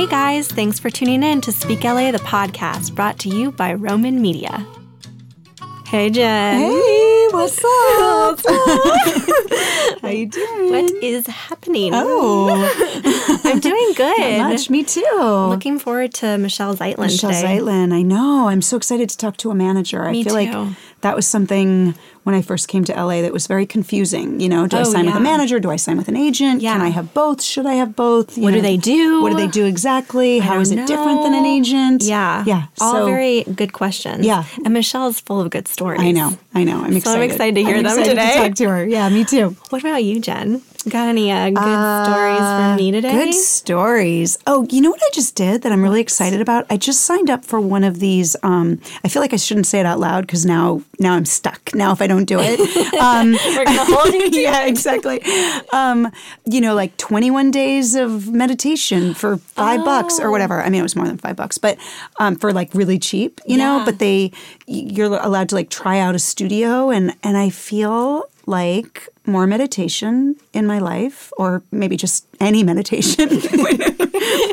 Hey guys, thanks for tuning in to Speak LA, the podcast brought to you by Roman Media. Hey Jen. Hey, what's up? How you doing? What is happening? Oh, I'm doing good. not much. Me too. Looking forward to Michelle Zeitlin Michelle today. Zeitlin. I know. I'm so excited to talk to a manager. I feel too. like that was something when I first came to LA that was very confusing. You know, do I Oh, sign with a manager? Do I sign with an agent? Yeah. Can I have both? Should I have both? You What do they do? What do they do exactly? How don't is it different than an agent? Yeah. Yeah. All so, very good questions. Yeah. And Michelle's full of good stories. I know. I know. I'm So I'm excited. excited to hear I'm them excited today. To talk to her. Yeah, me too. What about you, Jen? Got any uh, good stories for me today? Good stories. Oh, you know what I just did that I'm really excited about? I just signed up for one of these. Um, I feel like I shouldn't say it out loud because now, now I'm stuck. Now if I don't do it, um, We're gonna hold you to yeah, exactly. Um, you know, like 21 days of meditation for five bucks or whatever. I mean, it was more than five bucks, but um, for like really cheap, you know. But they, you're allowed to like try out a studio, and and I feel like more meditation in my life, or maybe just any meditation would,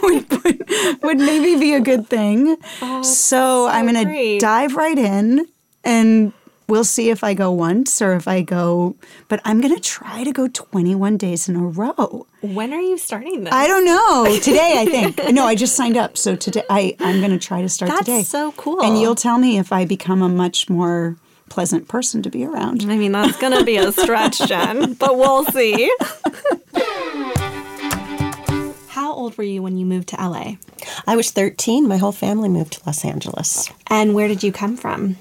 would, would, would maybe be a good thing. Oh, so, I'm going to dive right in and we'll see if I go once or if I go, but I'm going to try to go 21 days in a row. When are you starting this? I don't know. Today, I think. No, I just signed up. So today, I, I'm going to try to start That's today. so cool. And you'll tell me if I become a much more pleasant person to be around. I mean, that's going to be a stretch, Jen, but we'll see. How old were you when you moved to LA? I was 13. My whole family moved to Los Angeles. And where did you come from?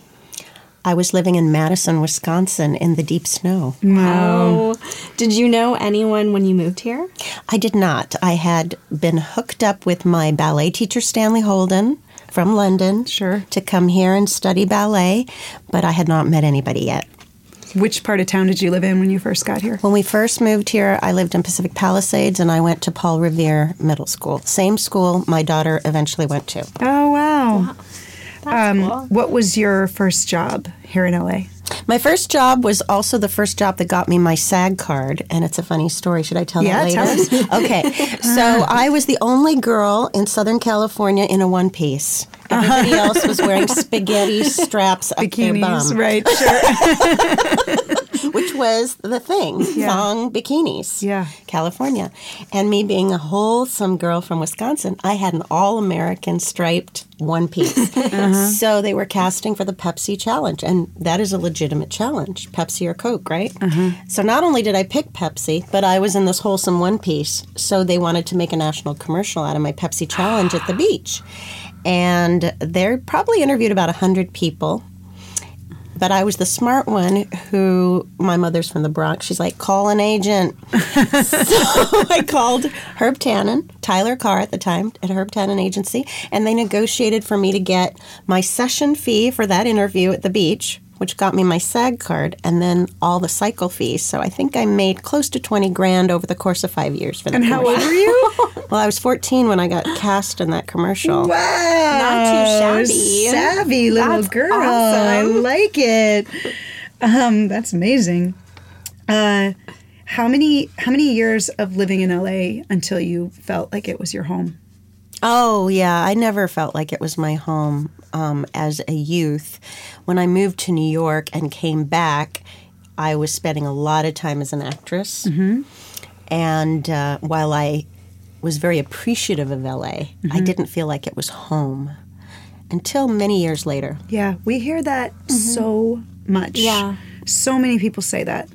I was living in Madison, Wisconsin in the deep snow. Oh. Did you know anyone when you moved here? I did not. I had been hooked up with my ballet teacher, Stanley Holden, from London. Sure. To come here and study ballet, but I had not met anybody yet. Which part of town did you live in when you first got here? When we first moved here, I lived in Pacific Palisades and I went to Paul Revere Middle School. Same school my daughter eventually went to. Oh, wow. That's cool. Um, What was your first job here in LA? My first job was also the first job that got me my SAG card, and it's a funny story. Should I tell Yeah, that tell later? okay. So I was the only girl in Southern California in a one piece. Uh-huh. Everybody else was wearing spaghetti straps up their bum, right? Sure. Which was the thing. Yeah. Thong bikinis. Yeah. California. And me being a wholesome girl from Wisconsin, I had an all American striped one piece. Uh-huh. So they were casting for the Pepsi challenge, and that is a legitimate challenge Pepsi or Coke, right? Uh-huh. So not only did I pick Pepsi, but I was in this wholesome one piece. So they wanted to make a national commercial out of my Pepsi challenge at the beach. And they probably interviewed about 100 people. But I was the smart one who, my mother's from the Bronx. She's like, call an agent. so I called Herb Tannen, Tyler Carr at the time at Herb Tannen Agency, and they negotiated for me to get my session fee for that interview at the beach, which got me my SAG card, and then all the cycle fees. So I think I made close to 20 grand over the course of five years for that and how old were you? Well, I was 14 when I got cast in that commercial. Wow. Not too shabby. Savvy little That's girl. I like it. Um, that's amazing. Uh, how many how many years of living in LA until you felt like it was your home? Oh, yeah. I never felt like it was my home um, as a youth. When I moved to New York and came back, I was spending a lot of time as an actress. And uh, while I was very appreciative of LA, I didn't feel like it was home until many years later. Yeah, we hear that so much. Yeah. So many people say that.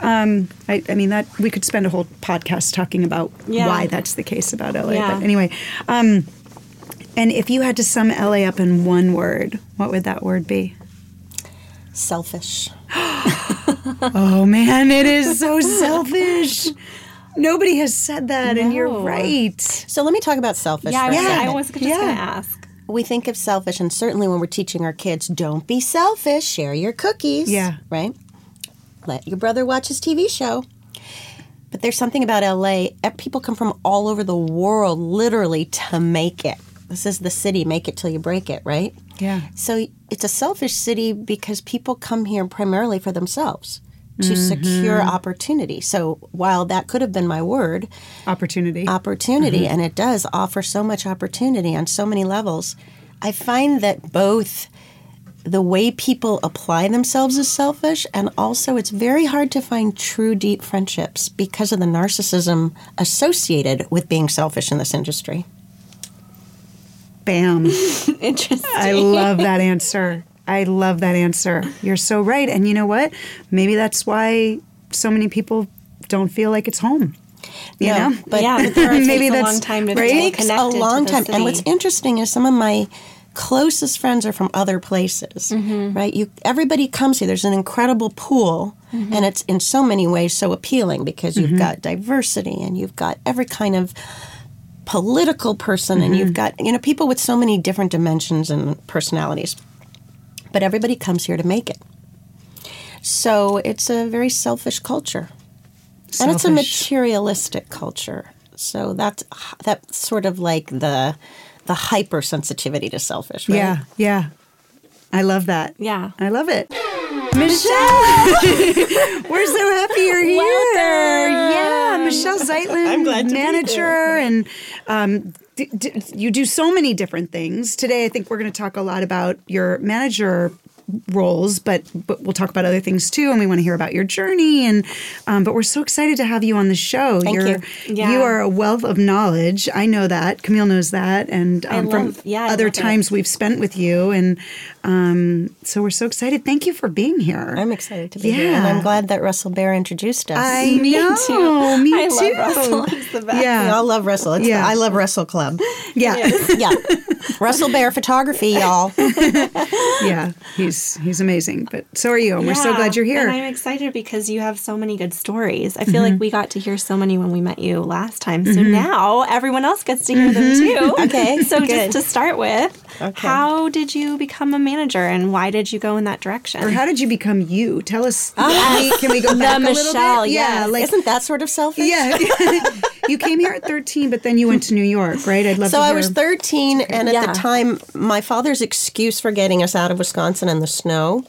Um, I, I mean, that we could spend a whole podcast talking about Yeah. why that's the case about LA. Yeah. But anyway, um, and if you had to sum LA up in one word, what would that word be? Selfish. Oh man, it is so selfish. Nobody has said that, and you're right. So let me talk about selfish Yeah, I for a was, second. I was just Yeah. going to ask. we think of selfish, and certainly when we're teaching our kids, don't be selfish, share your cookies. Yeah. Right? Let your brother watch his TV show. But there's something about LA. People come from all over the world literally to make it. This is the city, make it till you break it, right? Yeah. So it's a selfish city because people come here primarily for themselves. to mm-hmm. secure opportunity. So while that could have been my word, Opportunity. opportunity, mm-hmm. and it does offer so much opportunity on so many levels, I find that both the way people apply themselves is selfish, and also it's very hard to find true, deep friendships because of the narcissism associated with being selfish in this industry. Bam. Interesting. I love that answer. I love that answer. You're so right. And you know what? Maybe that's why so many people don't feel like it's home. You No, know? but- yeah, but there Maybe maybe a long time to right? feel takes a long to time. the And what's interesting is some of my closest friends are from other places, Mm-hmm. right? You everybody comes here. There's an incredible pool, Mm-hmm. and it's in so many ways so appealing because you've got diversity and you've got every kind of political person, and Mm-hmm. you've got you know people with so many different dimensions and personalities. But everybody comes here to make it. So it's a very selfish culture and it's a materialistic culture. So that's that's sort of like the the hypersensitivity to selfish, right? Yeah, yeah. I love that. Yeah. I love it. Michelle, we're so happy you're here. Welcome. Yeah, Michelle Zeitlin, I'm glad to manager, and um, d- d- you do so many different things. Today, I think we're going to talk a lot about your manager roles, but but we'll talk about other things too, and we want to hear about your journey. And um, but we're so excited to have you on the show. Thank you're, you. Yeah. You are a wealth of knowledge. I know that. Camille knows that, and um, from love- yeah, other love it. times we've spent with you, and um, so we're so excited. Thank you for being here. I'm excited to be here, and I'm glad that Russell Bear introduced us. I Me know. too. Me I too. love Russell. He's the best. we Yeah, all love Russell. It's Yeah. the I love Russell Club. yeah, yeah, Russell Bear photography, y'all. yeah. He's he's amazing. But so are you, and we're so glad you're here. And I'm excited because you have so many good stories. I feel like mm-hmm. we got to hear so many when we met you last time. So mm-hmm. now everyone else gets to hear them mm-hmm. too. Okay, So good. just to start with, Okay. how did you become a manager and why did you go in that direction? or how did you become you? Tell us. Ah, can we, can we go back a little Michelle, bit? Yeah, yes. like Isn't that sort of selfish? yeah. you came here at 13, but then you went to New York, right? I'd love So to I was 13, and at Yeah. the time, my father's excuse for getting us out of Wisconsin in the snow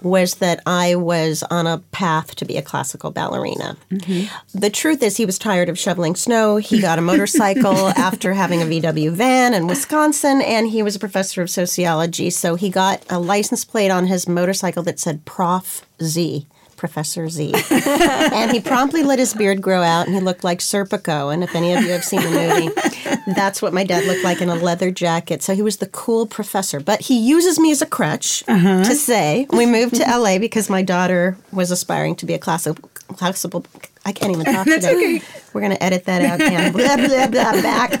was that I was on a path to be a classical ballerina. Mm-hmm. The truth is, he was tired of shoveling snow. He got a motorcycle after having a VW van in Wisconsin, and he was a professor of sociology. So he got a license plate on his motorcycle that said Prof Z. Professor Z. and he promptly let his beard grow out and he looked like Serpico. And if any of you have seen the movie, that's what my dad looked like in a leather jacket. So he was the cool professor. But he uses me as a crutch uh-huh. to say we moved to LA because my daughter was aspiring to be a classical classical I can't even talk That's today. okay. We're gonna edit that out, Dan. blah blah blah back.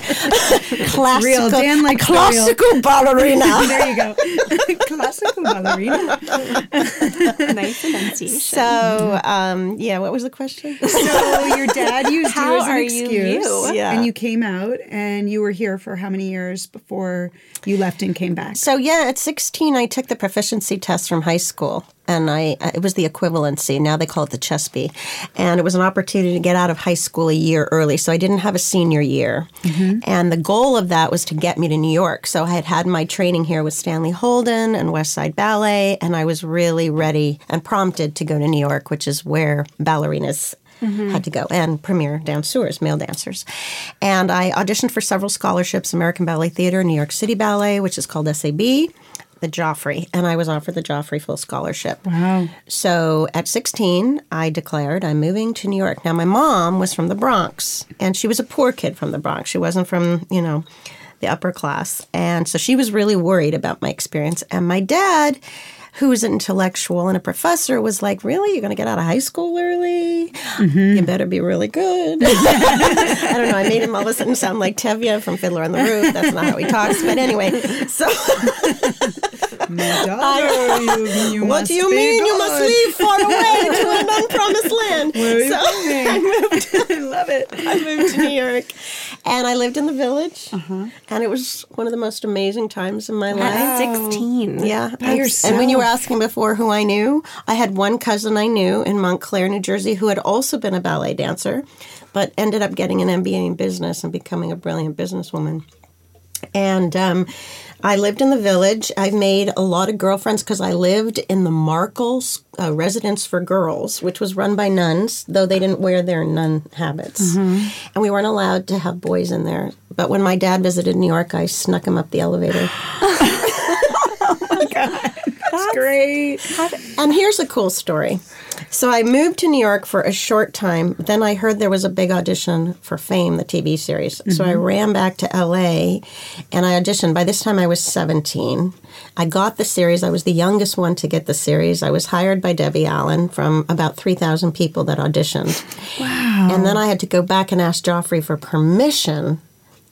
classical, real. Dan likes the real. classical ballerina. there you go. Classical ballerina. nice enunciation. So, um, yeah, what was the question? So your dad used How you as an are you excuse, you? Yeah. and you came out, and you were here for how many years before you left and came back? So yeah, at 16, I took the proficiency test from high school, and I it was the equivalency. Now they call it the CHSPE, and it was an opportunity to get out of high school a year early. So I didn't have a senior year, and the goal of that was to get me to New York. So I had had my training here with Stanley Holden and West Side Ballet, and I was really ready and prompted to go to New York, which is where ballerinas had to go, and premier dancers, male dancers. And I auditioned for several scholarships American Ballet Theater, New York City Ballet, which is called SAB, the Joffrey, and I was offered the Joffrey full scholarship. Wow. So at 16, I declared I'm moving to New York. Now, my mom was from the Bronx, and she was a poor kid from the Bronx. She wasn't from, you know, the upper class. And so she was really worried about my experience. And my dad, who was an intellectual and a professor, was like, Really? You're going to get out of high school early? Mm-hmm. You better be really good. I don't know. I made him all of a sudden sound like Tevye from Fiddler on the Roof. That's not how he talks. But anyway, so. My daughter, you, you What must do you be mean you must leave far away to an unpromised land? Where are you so going? I moved. I love it. I moved to New York, and I lived in the village, Uh-huh. and it was one of the most amazing times in my At life. 16. Yeah, By and- And when you were asking before who I knew, I had one cousin I knew in Montclair, New Jersey, who had also been a ballet dancer, but ended up getting an MBA in business and becoming a brilliant businesswoman. And um, I lived in the village. I made a lot of girlfriends because I lived in the Markle uh, Residence for Girls, which was run by nuns, though they didn't wear their nun habits. And we weren't allowed to have boys in there. But when my dad visited New York, I snuck him up the elevator. Oh my god, That's great. And here's a cool story. So I moved to New York for a short time. Then I heard there was a big audition for Fame, the TV series. So I mm-hmm. ran back to LA and I auditioned. By this time I was 17. I got the series. I was the youngest one to get the series. I was hired by Debbie Allen from about 3,000 people that auditioned. Wow. And then I had to go back and ask Joffrey for permission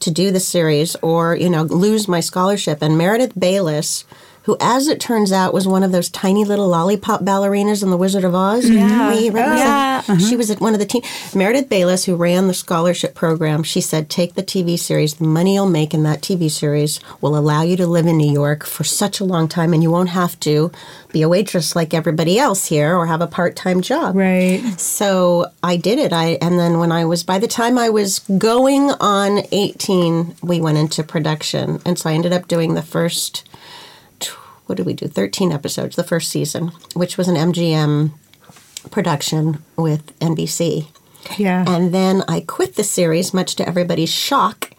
to do the series or, you know, lose my scholarship. And Meredith Bayless, who, as it turns out, was one of those tiny little lollipop ballerinas in The Wizard of Oz. Yeah. We remember oh, Yeah. that? She uh-huh. was at one of the team. Meredith Bayless, who ran the scholarship program, she said, "Take the TV series. The money you'll make in that TV series will allow you to live in New York for such a long time, and you won't have to be a waitress like everybody else here or have a part-time job." Right. So I did it. I and then when I was by the time I was going on 18, we went into production, and so I ended up doing the first. What did we do? 13 episodes, the first season, which was an MGM production with NBC. Yeah. And then I quit the series, much to everybody's shock,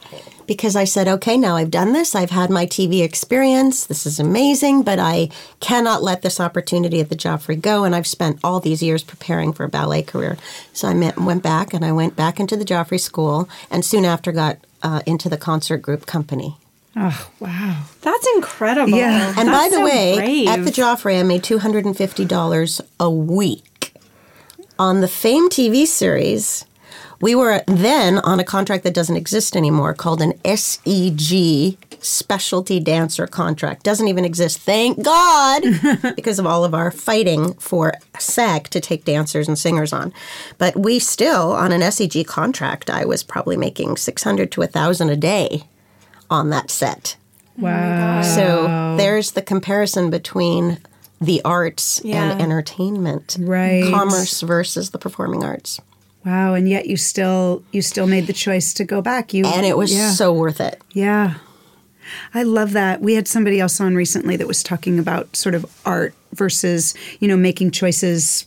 because I said, okay, now I've done this. I've had my TV experience. This is amazing, but I cannot let this opportunity at the Joffrey go. And I've spent all these years preparing for a ballet career. So I met, went back and I went back into the Joffrey School and soon after got uh, into the concert group company. Oh, wow. That's incredible. Yeah. And by the so way, brave. at the Joffrey, I made $250 a week. On the Fame TV series, we were then on a contract that doesn't exist anymore called an SEG specialty dancer contract. Doesn't even exist, thank God, because of all of our fighting for SAG to take dancers and singers on. But we still, on an SEG contract, I was probably making 600 to 1,000 a day on that set. Wow. So there's the comparison between the arts Yeah. and entertainment. Right. Commerce versus the performing arts. Wow. And yet you still you still made the choice to go back. You And it was yeah. so worth it. Yeah. I love that. We had somebody else on recently that was talking about sort of art versus, you know, making choices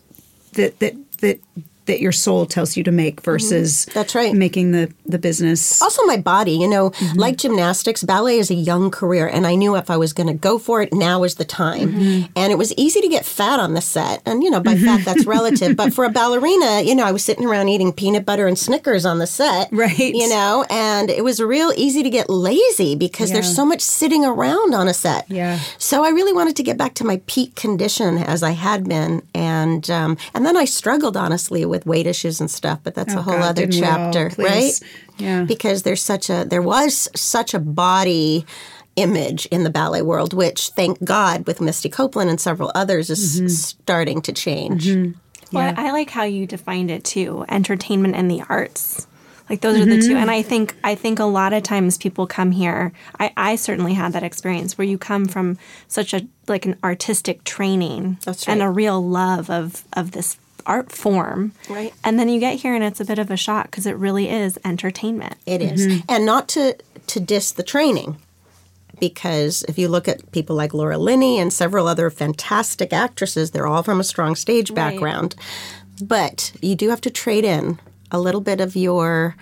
that that that that your soul tells you to make versus Mm-hmm. That's right. making the the business. Also, my body, you know, mm-hmm. like gymnastics, ballet is a young career, and I knew if I was going to go for it, now is the time. Mm-hmm. And it was easy to get fat on the set. And, you know, by mm-hmm. fat, that's relative. But for a ballerina, you know, I was sitting around eating peanut butter and Snickers on the set. Right. You know, and it was real easy to get lazy because Yeah. there's so much sitting around on a set. Yeah. So I really wanted to get back to my peak condition as I had been. And, um, and then I struggled, honestly, with weight issues and stuff, but that's Oh, a whole God, other didn't we all? chapter, right? Yeah. because there's such a there was such a body image in the ballet world which thank god with misty copeland and several others is Mm-hmm. starting to change Well, I like how you defined it too. Entertainment and the arts. Like those are the two. And I think I think a lot of times people come here. I, I certainly had that experience where you come from such a like an artistic training That's and a real love of of this art form. Right. And then you get here and it's a bit of a shock because it really is entertainment. It is. and not to to diss the training because if you look at people like Laura Linney and several other fantastic actresses, they're all from a strong stage Right. background. But you do have to trade in a little bit of your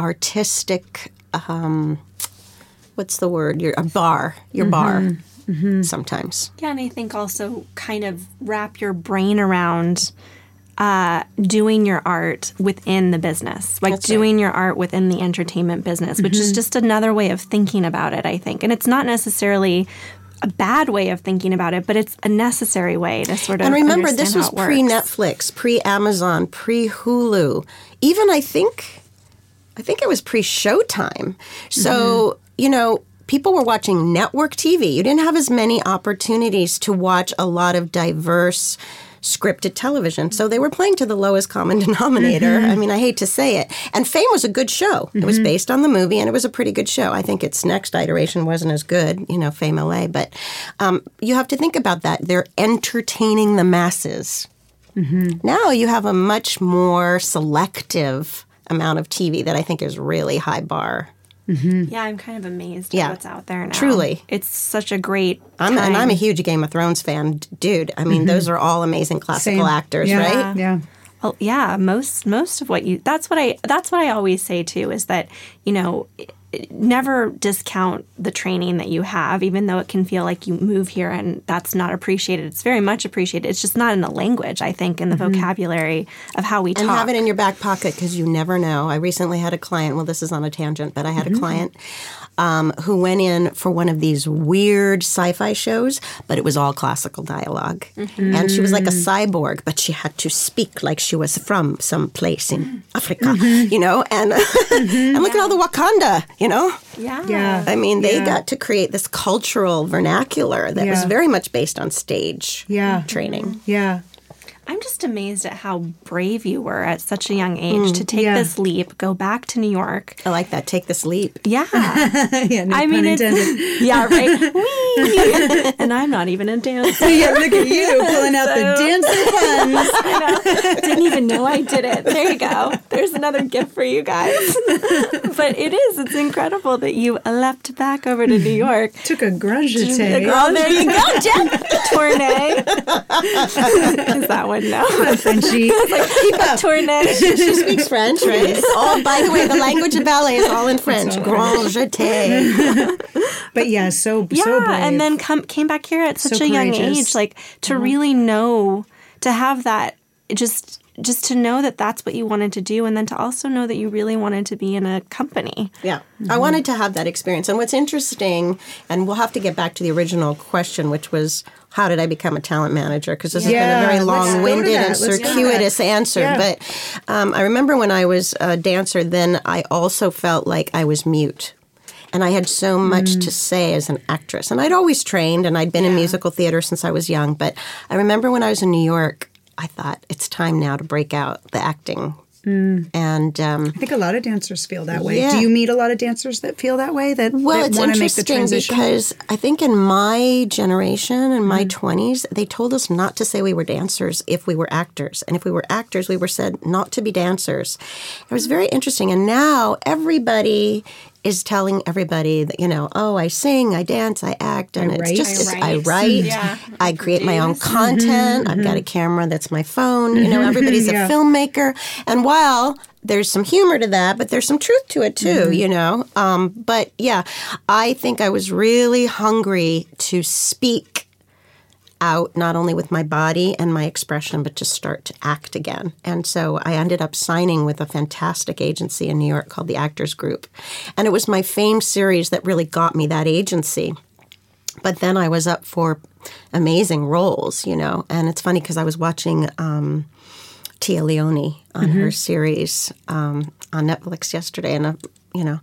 artistic um, what's the word? Your a bar, your bar Mm-hmm. sometimes. Yeah, and I think also kind of wrap your brain around uh, doing your art within the business, like That's right. doing your art within the entertainment business, which is mm-hmm. just another way of thinking about it, I think. And it's not necessarily a bad way of thinking about it, but it's a necessary way to sort of. And remember, this was understand how it pre. Netflix, pre Amazon, pre Hulu. Even I think, I think it was pre Showtime. So mm-hmm. you know, people were watching network TV. You didn't have as many opportunities to watch a lot of diverse scripted television. So they were playing to the lowest common denominator. Mm-hmm. I mean, I hate to say it. And Fame was a good show. It was mm-hmm. based on the movie and it was a pretty good show. I think its next iteration wasn't as good, you know, Fame LA. But um, you have to think about that. They're entertaining the masses. Mm-hmm. Now you have a much more selective amount of TV that I think is really high bar. Mm-hmm. Yeah, I'm kind of amazed Yeah. at what's out there now. Truly. It's such a great I'm, and. I'm a huge Game of Thrones fan, dude. I mean, those mm-hmm. are all amazing classical Same. actors, Yeah. right? Yeah. Well, yeah, most most of what you that's what I that's what I always say too is that, you know, never discount the training that you have even though it can feel like you move here and that's not appreciated. It's very much appreciated. It's just not in the language, I think, in the mm-hmm. vocabulary of how we And talk. And have it in your back pocket because you never know. I recently had a client, well, this is on a tangent, but I had a mm-hmm. client um, who went in for one of these weird sci fi shows, but it was all classical dialog mm-hmm. And she was like a mm-hmm. cyborg, but she had to speak like she was from some place in mm-hmm. Africa, you know? And, and look at all the Wakanda, you know? yeah. Yeah. I mean, they Yeah. got to create this cultural vernacular that was very much based on stage Yeah. training. Yeah. I'm just amazed at how brave you were at such a young age mm, to take Yeah. this leap, go back to New York. I like that. Take this leap. Yeah. yeah. No I mean, pun it's, intended. yeah, right. Whee! and I'm not even a dancer. yeah, look at you pulling out the dancing puns. I know. Didn't even know I did it. There you go. There's another gift for you guys. but it is. It's incredible that you leapt back over to New York. Took a grunge Oh, there you go, Jen. Tournay. is that one? No. Frenchy. Keep up. Tournay. She speaks French, right? oh, by the way, the language of ballet is all in French. Grand jeté. But yeah, so Yeah, so brave. and then come came back here at such So a young age, like to mm-hmm. really know, to have that, just just to know that that's what you wanted to do, and then to also know that you really wanted to be in a company. Yeah, I wanted to have that experience. And what's interesting, and we'll have to get back to the original question, which was, how did I become a talent manager? Because this Yeah, has been a very let's go to long-winded and Let's circuitous answer. Yeah. But um, I remember when I was a dancer, then I also felt like I was mute. And I had so much Mm. to say as an actress. And I'd always trained and I'd been in musical theater since I was young. But I remember when I was in New York, I thought it's time now to break out the acting. And um, I think a lot of dancers feel that way. Yeah. Do you meet a lot of dancers that feel that way? That Well, that it's want to make the interesting transition? because I think in my generation, in Mm. my 20s, they told us not to say we were dancers if we were actors. And if we were actors, we were said not to be dancers. It was very interesting. And now everybody is telling everybody that, you know, oh, I sing, I dance, I act, and I it's write. just, I it's- I write. write, Yeah. I create my own Produce. Mm-hmm. content, I've got a mm-hmm. camera that's my phone, you know, mm-hmm. everybody's Yeah. a filmmaker. And while there's some humor to that, but there's some truth to it too, you know. Um, but yeah, I think I was really hungry to speak out not only with my body and my expression, but to start to act again. And so I ended up signing with a fantastic agency in New York called the Actors Group. And it was my Fame series that really got me that agency. But then I was up for amazing roles, you know. And it's funny because I was watching um, Téa Leoni on her series um, on Netflix yesterday, and uh, you know,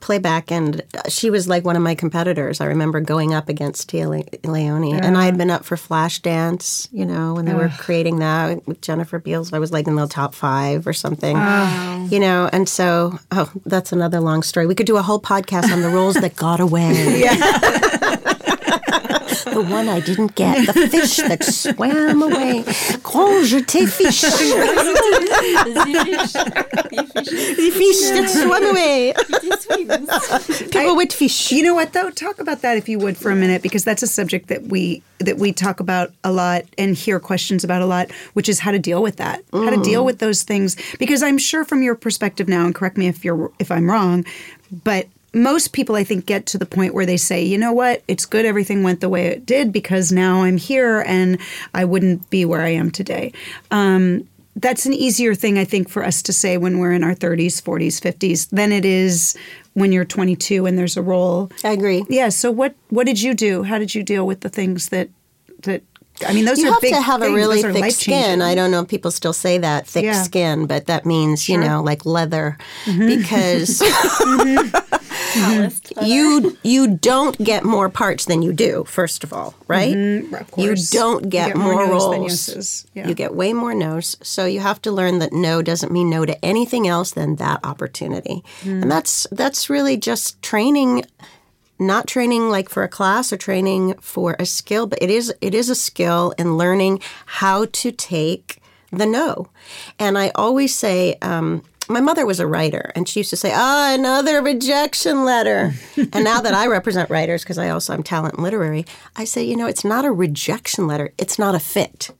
playback, and she was like one of my competitors. I remember going up against Téa Le- Leoni, and I had been up for Flashdance, you know, when they were creating that with Jennifer Beals. I was like in the top five or something, you know. And so, oh, that's another long story. We could do a whole podcast on the roles that got away. the one I didn't get, the fish that swam away. Quand je t'ai fish. The fish that swam away. People with fish. You know what though? Talk about that if you would for a minute, because that's a subject that we that we talk about a lot and hear questions about a lot, which is how to deal with that, how to mm. deal with those things. Because I'm sure from your perspective now, and correct me if you're if I'm wrong, but most people I think get to the point where they say, you know what, it's good everything went the way it did because now I'm here and I wouldn't be where I am today. Um, that's an easier thing I think for us to say when we're in our 30s, 40s, 50s than it is when you're 22 and there's a role. I agree. Yeah. So what what did you do? How did you deal with the things that that I mean those You are have big to have a really thick skin. I don't know if people still say that thick Yeah. skin, but that means you know like leather because you you don't get more parts than you do. First of all, right? Mm-hmm. Of You don't You get, get more, more no's than roles. yeses. Yeah. You get way more no's. So you have to learn that no doesn't mean no to anything else than that opportunity. Mm. And that's that's really just training not training like for a class or training for a skill, but it is it is a skill in learning how to take the no. And I always say, um, my mother was a writer, and she used to say, "Ah, another rejection letter." and now that I represent writers, because I also am talent and literary, I say, you know, it's not a rejection letter; it's not a fit.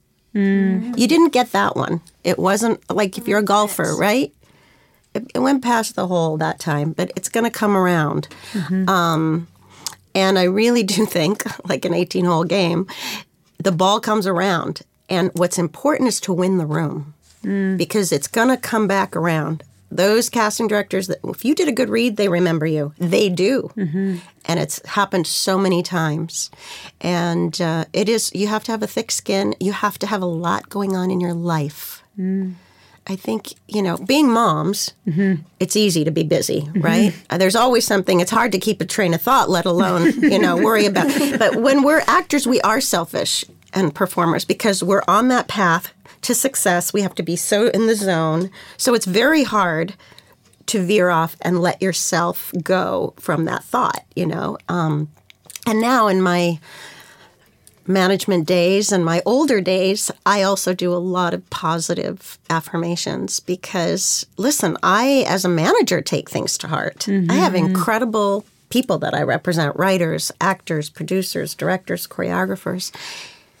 You didn't get that one. It wasn't like if you're a golfer, right? It, it went past the hole that time, but it's going to come around. Um, and I really do think, like an 18 hole game, the ball comes around. And what's important is to win the room Mm. because it's going to come back around. Those casting directors, that if you did a good read, they remember you. They do. Mm-hmm. And it's happened so many times. And uh, it is, you have to have a thick skin. You have to have a lot going on in your life. Mm. I think, you know, being moms, mm-hmm. it's easy to be busy, mm-hmm. right? Uh, There's always something. It's hard to keep a train of thought, let alone, you know, worry about. But when we're actors, we are selfish and performers because we're on that path to success. We have to be so in the zone. So it's very hard to veer off and let yourself go from that thought, you know. Um, and now in my management days and my older days, I also do a lot of positive affirmations because, listen, I, as a manager, take things to heart. I have incredible people that I represent writers, actors, producers, directors, choreographers.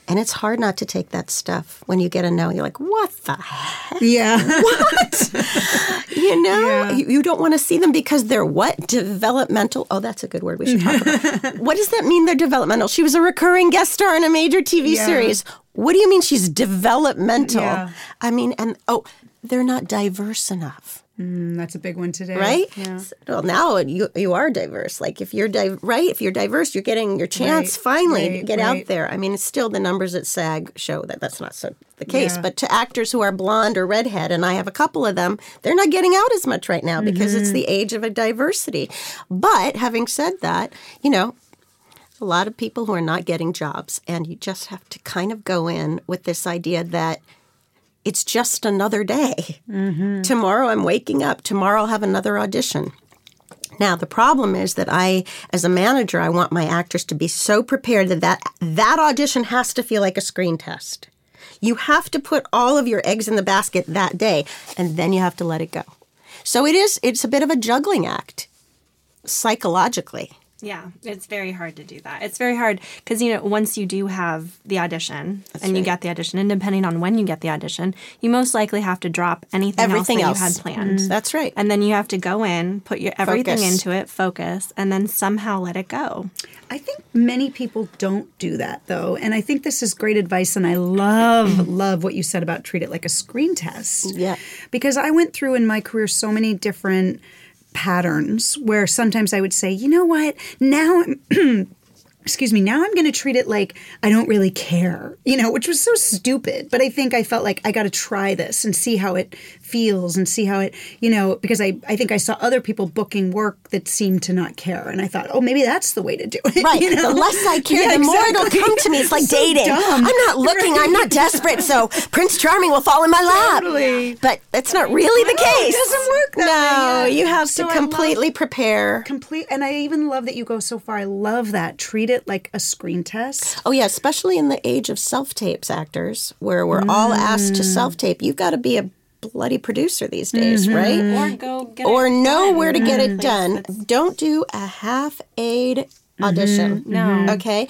And it's hard not to take that stuff when you get a no. You're like, what the heck? Yeah. What? you know, you, you don't want to see them because they're what? Developmental. Oh, that's a good word we should talk about. what does that mean they're developmental? She was a recurring guest star in a major TV Yeah. series. What do you mean she's developmental? Yeah. I mean, and oh, they're not diverse enough. Mm, that's a big one today. Right? Yeah. Well, now you you are diverse. Like if you're di- right, if you're diverse, you're getting your chance Right, finally to get right. out there. I mean, it's still the numbers at SAG show that that's not so the case. Yeah. But to actors who are blonde or redhead, and I have a couple of them, they're not getting out as much right now because it's Mm-hmm. the age of a diversity. But having said that, you know. A lot of people who are not getting jobs, and you just have to kind of go in with this idea that it's just another day. Mm-hmm. Tomorrow I'm waking up. Tomorrow I'll have another audition. Now the problem is that I, as a manager, I want my actors to be so prepared that that, that audition has to feel like a screen test. You have to put all of your eggs in the basket that day, and then you have to let it go. So it is. It's a bit of a juggling act, psychologically. Yeah, it's very hard to do that. It's very hard because you know once you do have the audition and you get the audition, and depending on when you get the audition, you most likely have to drop anything Everything else else. that you had planned. Mm-hmm. That's right. And then you have to go in, put your everything Focus. into it, focus, and then somehow let it go. I think many people don't do that though. And I think this is great advice. And I love, love what you said about treat it like a screen test. Yeah. Because I went through in my career so many different patterns where sometimes I would say, you know what, now Excuse me, now I'm going to treat it like I don't really care, you know, which was so stupid. But I think I felt like I got to try this and see how it feels and see how it, you know, because I, I think I saw other people booking work that seemed to not care. And I thought, oh, maybe that's the way to do it. Right. you know? The less I care, Yeah, the more it'll come to me. It's like So dating. dumb. I'm not looking. I'm not desperate. So Prince Charming will fall in my lap. Totally. But that's not really the No, it case. doesn't work that No, you have So to I love- completely prepare. complete and i even love that you go so far i love that treat it like a screen test Oh yeah, especially in the age of self tapes actors, where we're all asked Mm. to self tape. You've got to be a bloody producer these days, Mm-hmm. right? Or go get Or it know done. where to get it Place done. that's- Don't do a half aid audition. No. Okay.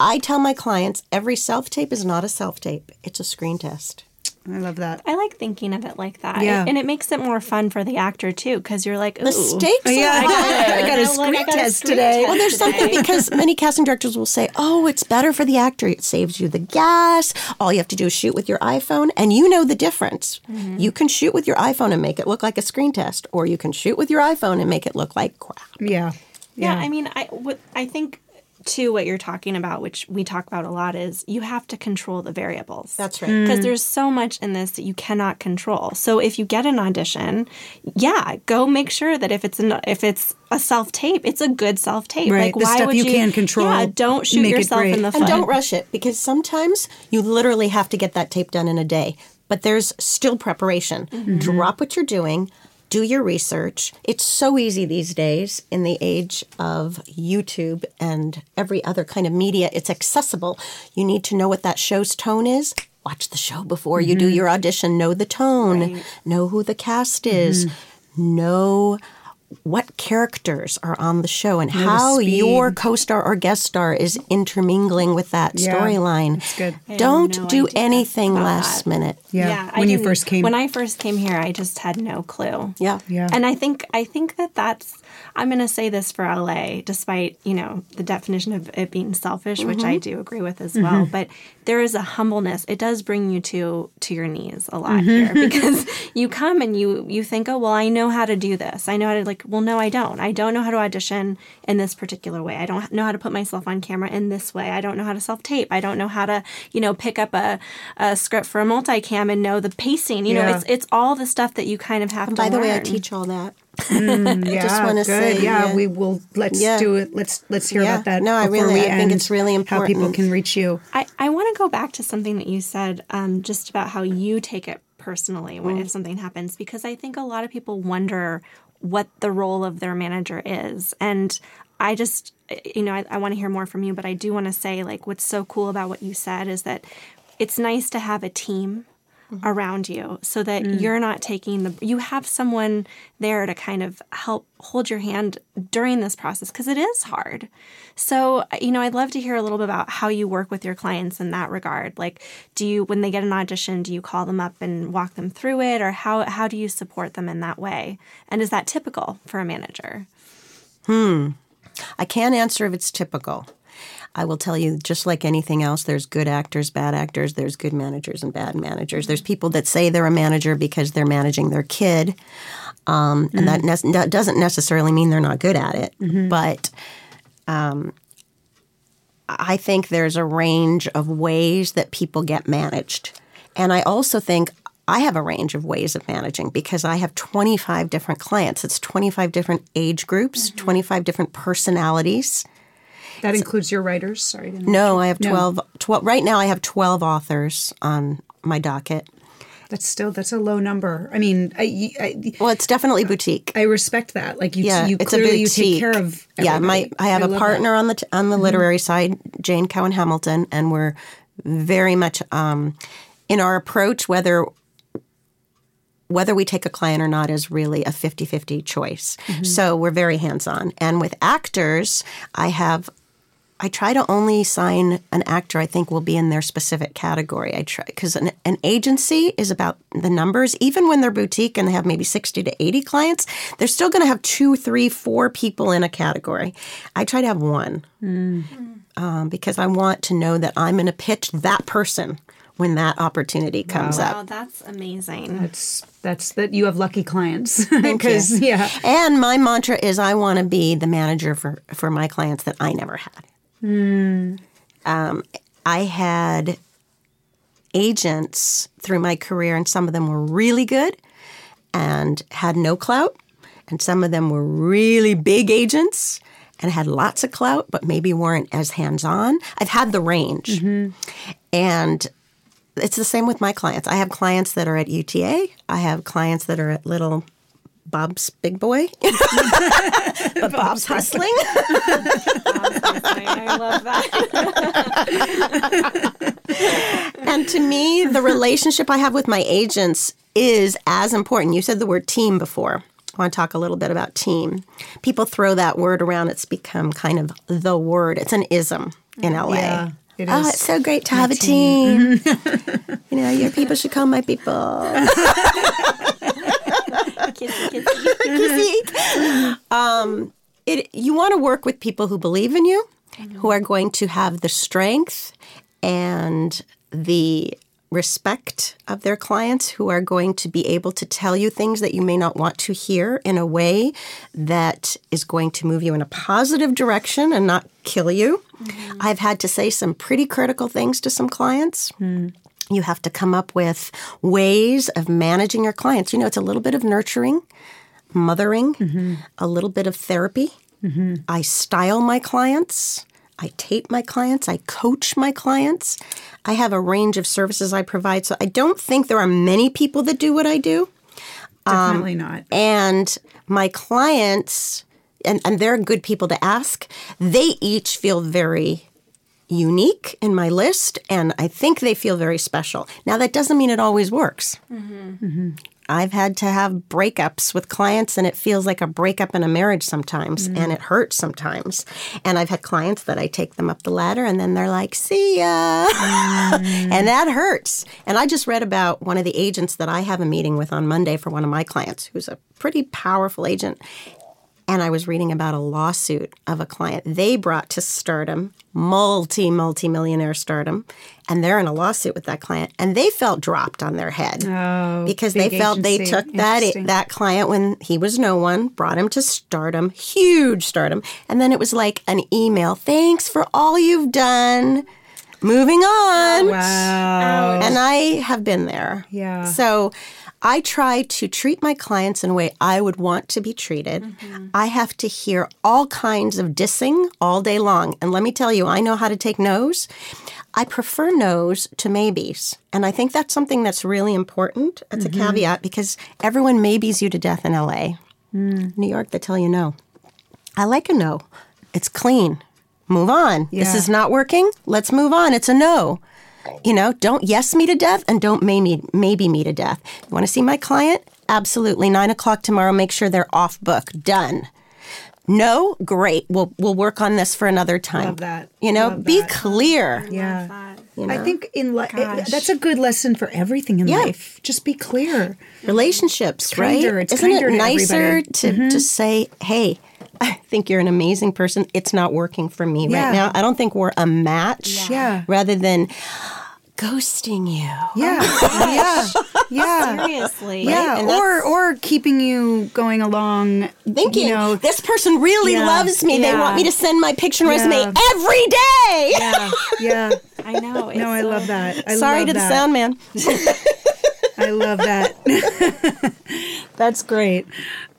I tell my clients every self tape is not a self tape; it's a screen test. I love that I like thinking of it like that. Yeah. And it makes it more fun for the actor too, because you're like, ooh. The stakes are yeah higher. i got a I screen got a test screen today test. Well, there's something because many casting directors will say, "Oh, it's better for the actor. It saves you the gas. All you have to do is shoot with your iPhone, and you know the difference. Mm-hmm. You can shoot with your iPhone and make it look like a screen test, or you can shoot with your iPhone and make it look like crap." yeah Yeah, I mean, I what I think too what you're talking about, which we talk about a lot, is you have to control the variables. That's right. Because mm. there's so much in this that you cannot control. So if you get an audition, yeah, go make sure that if it's an, if it's a self tape, it's a good self tape. Right, Like the why stuff would you you can control, Yeah, don't shoot yourself in the foot. And don't rush it because sometimes you literally have to get that tape done in a day. But there's still preparation. Mm-hmm. Drop what you're doing, do your research. It's so easy these days in the age of YouTube and every other kind of media. It's accessible. You need to know what that show's tone is. watch the show before you do mm-hmm. your audition, know the tone, know who the cast is, mm-hmm. know what characters are on the show and how your co-star or guest star is intermingling with that Yeah, storyline. good. Don't no do anything last that. minute. Yeah. I when you first came. When I first came here, I just had no clue. Yeah. Yeah. And I think I think that that's I'm going to say this for LA, despite you know the definition of it being selfish, which I mm-hmm. do agree with as well. Mm-hmm. But there is a humbleness. It does bring you to to your knees a lot mm-hmm. here because you come and you you think, oh well, I know how to do this. I know how to like. Well, no, I don't. I don't know how to audition in this particular way. I don't know how to put myself on camera in this way. I don't know how to self tape. I don't know how to you know pick up a, a script for a multicam and know the pacing. You know, it's it's all the stuff that you kind of have to. By the way, I teach all that. Mm, yeah, just wanna say, yeah, yeah. we will. Let's Yeah. do it. Let's let's hear Yeah. about that. No, I really- I think it's really important how people can reach you. I, I want to go back to something that you said um, just about how you take it personally when mm. if something happens because I think a lot of people wonder what the role of their manager is and I just eh, you know I, I want to hear more from you but I do want to say like what's so cool about what you said is that it's nice to have a team around you so that you're not taking the you have someone there to kind of help hold your hand during this process because it is hard. So you know i'd love to hear a little bit about how you work with your clients in that regard. Like do you when they get an audition do you call them up and walk them through it or how how do you support them in that way? And is that typical for a manager? Hmm. I can't answer if it's typical. I will tell you, just like anything else, there's good actors, bad actors, there's good managers and bad managers. There's people that say they're a manager because they're managing their kid, um, and that, ne- that doesn't necessarily mean they're not good at it. But um, I think there's a range of ways that people get managed. And I also think I have a range of ways of managing because I have 25 different clients. It's 25 different age groups, 25 different personalities. That includes your writers. Sorry. No, I have No. 12, 12 right now I have 12 authors on my docket. That's still that's a low number. I mean, I I, Well, it's definitely boutique. I respect that. Like you, Yeah, you it's a clearly you take care of. yeah, my. I have a partner that. Mm-hmm. on the t- on the literary side, Jane Cowan Hamilton, and we're very much um, in our approach whether whether we take a client or not is really a 50-50 choice. Mm-hmm. So we're very hands-on. And with actors, I have I try to only sign an actor I think will be in their specific category. I try because an, an agency is about the numbers. Even when they're boutique and they have maybe sixty to eighty clients, they're still going to have two, three, four people in a category. I try to have one um, because I want to know that I'm going to pitch that person when that opportunity comes wow up. Wow, that's amazing That's that's that you have lucky clients because yeah. And my mantra is I want to be the manager for, for my clients that I never had. Um, I had agents through my career, and some of them were really good and had no clout, and some of them were really big agents and had lots of clout, but maybe weren't as hands on. I've had the range. And it's the same with my clients. I have clients that are at UTA, I have clients that are at Little Bob's Big Boy, but Bob's hustling. I love that and to me, the relationship I have with my agents is as important. You said the word team before. I want to talk a little bit about team. People throw that word around. It's become kind of the word. It's an ism in LA. Yeah, it Oh, it's so great to have a team. you know, your people should call my people. Kissy, kissy. um, it, you want to work with people who believe in you, mm-hmm. who are going to have the strength and the respect of their clients, who are going to be able to tell you things that you may not want to hear in a way that is going to move you in a positive direction and not kill you. Mm-hmm. I've had to say some pretty critical things to some clients. Hmm. You have to come up with ways of managing your clients. You know, it's a little bit of nurturing, mothering, a little bit of therapy. I style my clients. I tape my clients. I coach my clients. I have a range of services I provide. So I don't think there are many people that do what I do. Definitely not. And my clients, and, and they're good people to ask, they each feel very unique in my list, and I think they feel very special. Now, that doesn't mean it always works. Mm-hmm. Mm-hmm. I've had to have breakups with clients, and it feels like a breakup in a marriage sometimes, mm-hmm. and it hurts sometimes. And I've had clients that I take them up the ladder, and then they're like, "See ya," mm. and that hurts. And I just read about one of the agents that I have a meeting with on Monday for one of my clients, who's a pretty powerful agent. And I was reading about a lawsuit of a client they brought to stardom, multi, multi millionaire stardom. And they're in a lawsuit with that client. And they felt dropped on their head Oh, because they felt they took that that client when he was no one, brought him to stardom, huge stardom. And then it was like an email thanks for all you've done. Moving on. Wow. And I have been there. Yeah. So I try to treat my clients in a way I would want to be treated. Mm-hmm. I have to hear all kinds of dissing all day long. And let me tell you, I know how to take no's. I prefer no's to maybes. And I think that's something that's really important. It's Mm-hmm. a caveat because everyone maybes you to death in LA. Mm. New York, they tell you no. I like a no. It's clean. Move on. This is not working. Let's move on. It's a no. You know, don't yes me to death and don't maybe maybe me to death. You want to see my client? Absolutely. Nine o'clock tomorrow. Make sure they're off book. Done. No, great. We'll we'll work on this for another time. Love that. You know, Love be that. clear. yeah. You know? I think in life, Gosh. that's a good lesson for everything in Yeah. life. Just be clear. relationships, kinder. right? It's Isn't kinder it to nicer. Mm-hmm. to just say, "Hey, I think you're an amazing person. It's not working for me Yeah. right now. I don't think we're a match." Yeah. Rather than ghosting you. Oh yeah. yeah. Yeah. Seriously. Yeah, And or or keeping you going along, Thinking you know, this person really Yeah. loves me. They want me to send my picture and Yeah. resume every day. yeah, yeah. I know. It's No, I so- love that. I Sorry love to the sound man. I love that. That's great.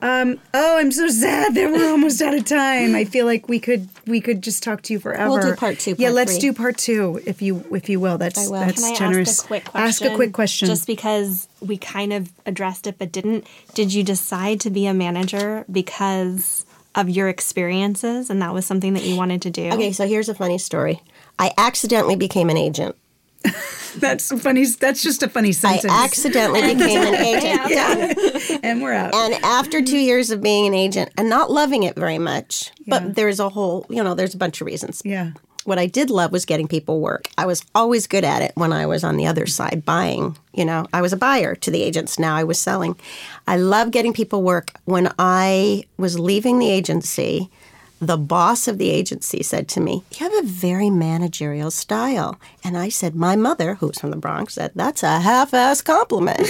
Um, oh, I'm so sad that we're almost out of time. I feel like we could we could just talk to you forever. We'll do part two, yeah, let's three. do part two if you if you will. That's will. that's Can I generous. ask a quick question? Ask a quick question. Just because we kind of addressed it but didn't. Did you decide to be a manager because of your experiences and that was something that you wanted to do? Okay, so here's a funny story. I accidentally became an agent. that's funny. That's just a funny sentence. I accidentally became an agent. and we're out. And after two years of being an agent and not loving it very much, Yeah. but there's a whole, you know, there's a bunch of reasons. yeah. What I did love was getting people work. I was always good at it when I was on the other side buying. You know, I was a buyer to the agents. Now I was selling. I love getting people work. When I was leaving the agency, the boss of the agency said to me, You have a very managerial style. And I said, My mother, who's from the Bronx, said, That's a half ass compliment.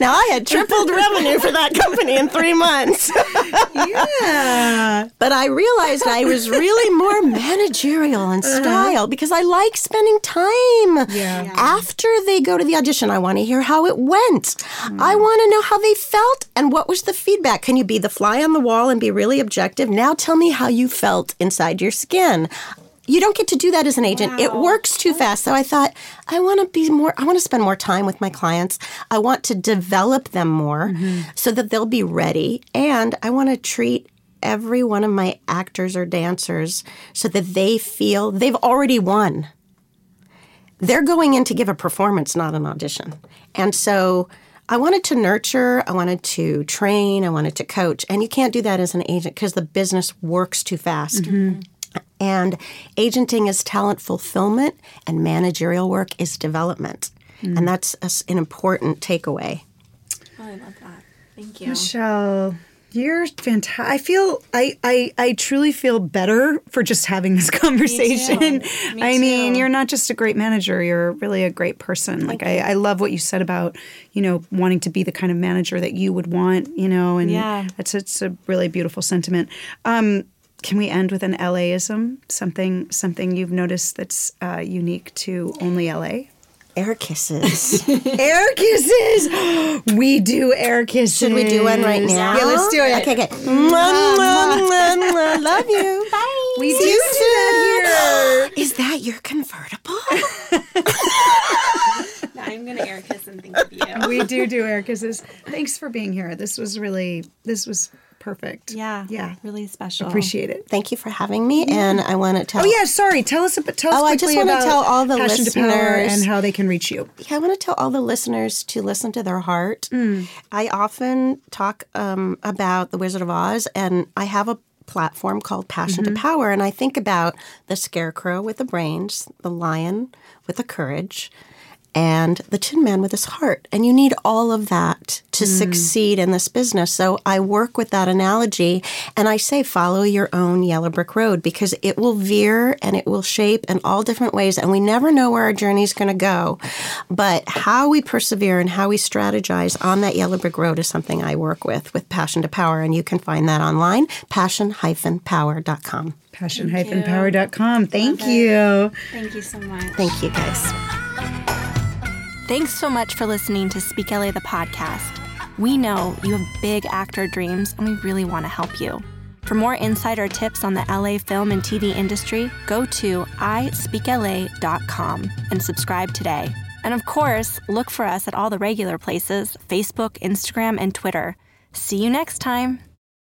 now I had tripled revenue for that company in three months. Yeah. But I realized I was really more managerial in uh-huh. style because I like spending time. Yeah. After they go to the audition, I want to hear how it went. Hmm. I want to know how they felt and what was the feedback. Can you be the fly on the wall and be really objective? Now tell me how you felt inside your skin. You don't get to do that as an agent. It works too fast. So I thought, I want to be more, I want to spend more time with my clients. I want to develop them more mm-hmm. so that they'll be ready. And I want to treat every one of my actors or dancers so that they feel they've already won. They're going in to give a performance, not an audition. And so I wanted to nurture, I wanted to train, I wanted to coach. And you can't do that as an agent because the business works too fast. Mm-hmm. And agenting is talent fulfillment, and managerial work is development. And that's a s- an important takeaway. Oh, I love that. Thank you. Michelle, you're fantastic. I feel I, I I truly feel better for just having this conversation. Me I mean, too. you're not just a great manager, you're really a great person. like I, I love what you said about, you know, wanting to be the kind of manager that you would want, you know, and Yeah. it's it's a really beautiful sentiment. Um, can we end with an LAism? Something something you've noticed that's uh, unique to only LA? Air kisses. air kisses. We do air kisses. Should we do one right now? Yeah, let's do it. Okay, okay. Mwah, mwah, mwah, mwah. Love you. Bye. We do do that Is that your convertible? I'm going to air kiss and think of you. We do do air kisses. Thanks for being here. This was really this was perfect. Yeah. Yeah. Really special. Appreciate it. Thank you for having me, and I want to tell. Oh yeah, sorry. Tell us about. Tell us Oh, I just wanna about tell all the listeners- and how they can reach you. Yeah, I want to tell all the listeners to listen to their heart. I often talk um, about The Wizard of Oz, and I have a platform called Passion to Power, and I think about the scarecrow with the brains, the lion with the courage, and the Tin Man with his heart. And you need all of that to hmm. succeed in this business. So I work with that analogy and I say follow your own yellow brick road because it will veer and it will shape in all different ways. And we never know where our journey is going to go. But how we persevere and how we strategize on that yellow brick road is something I work with with Passion to Power. And you can find that online, passion-power.com. Passion-power.com. Thank you. Thank you so much. Thank you guys. Thanks so much for listening to Speak LA the podcast. We know you have big actor dreams and we really want to help you. For more insider tips on the LA film and TV industry, go to ispeakla.com and subscribe today. And of course, look for us at all the regular places Facebook, Instagram, and Twitter. See you next time.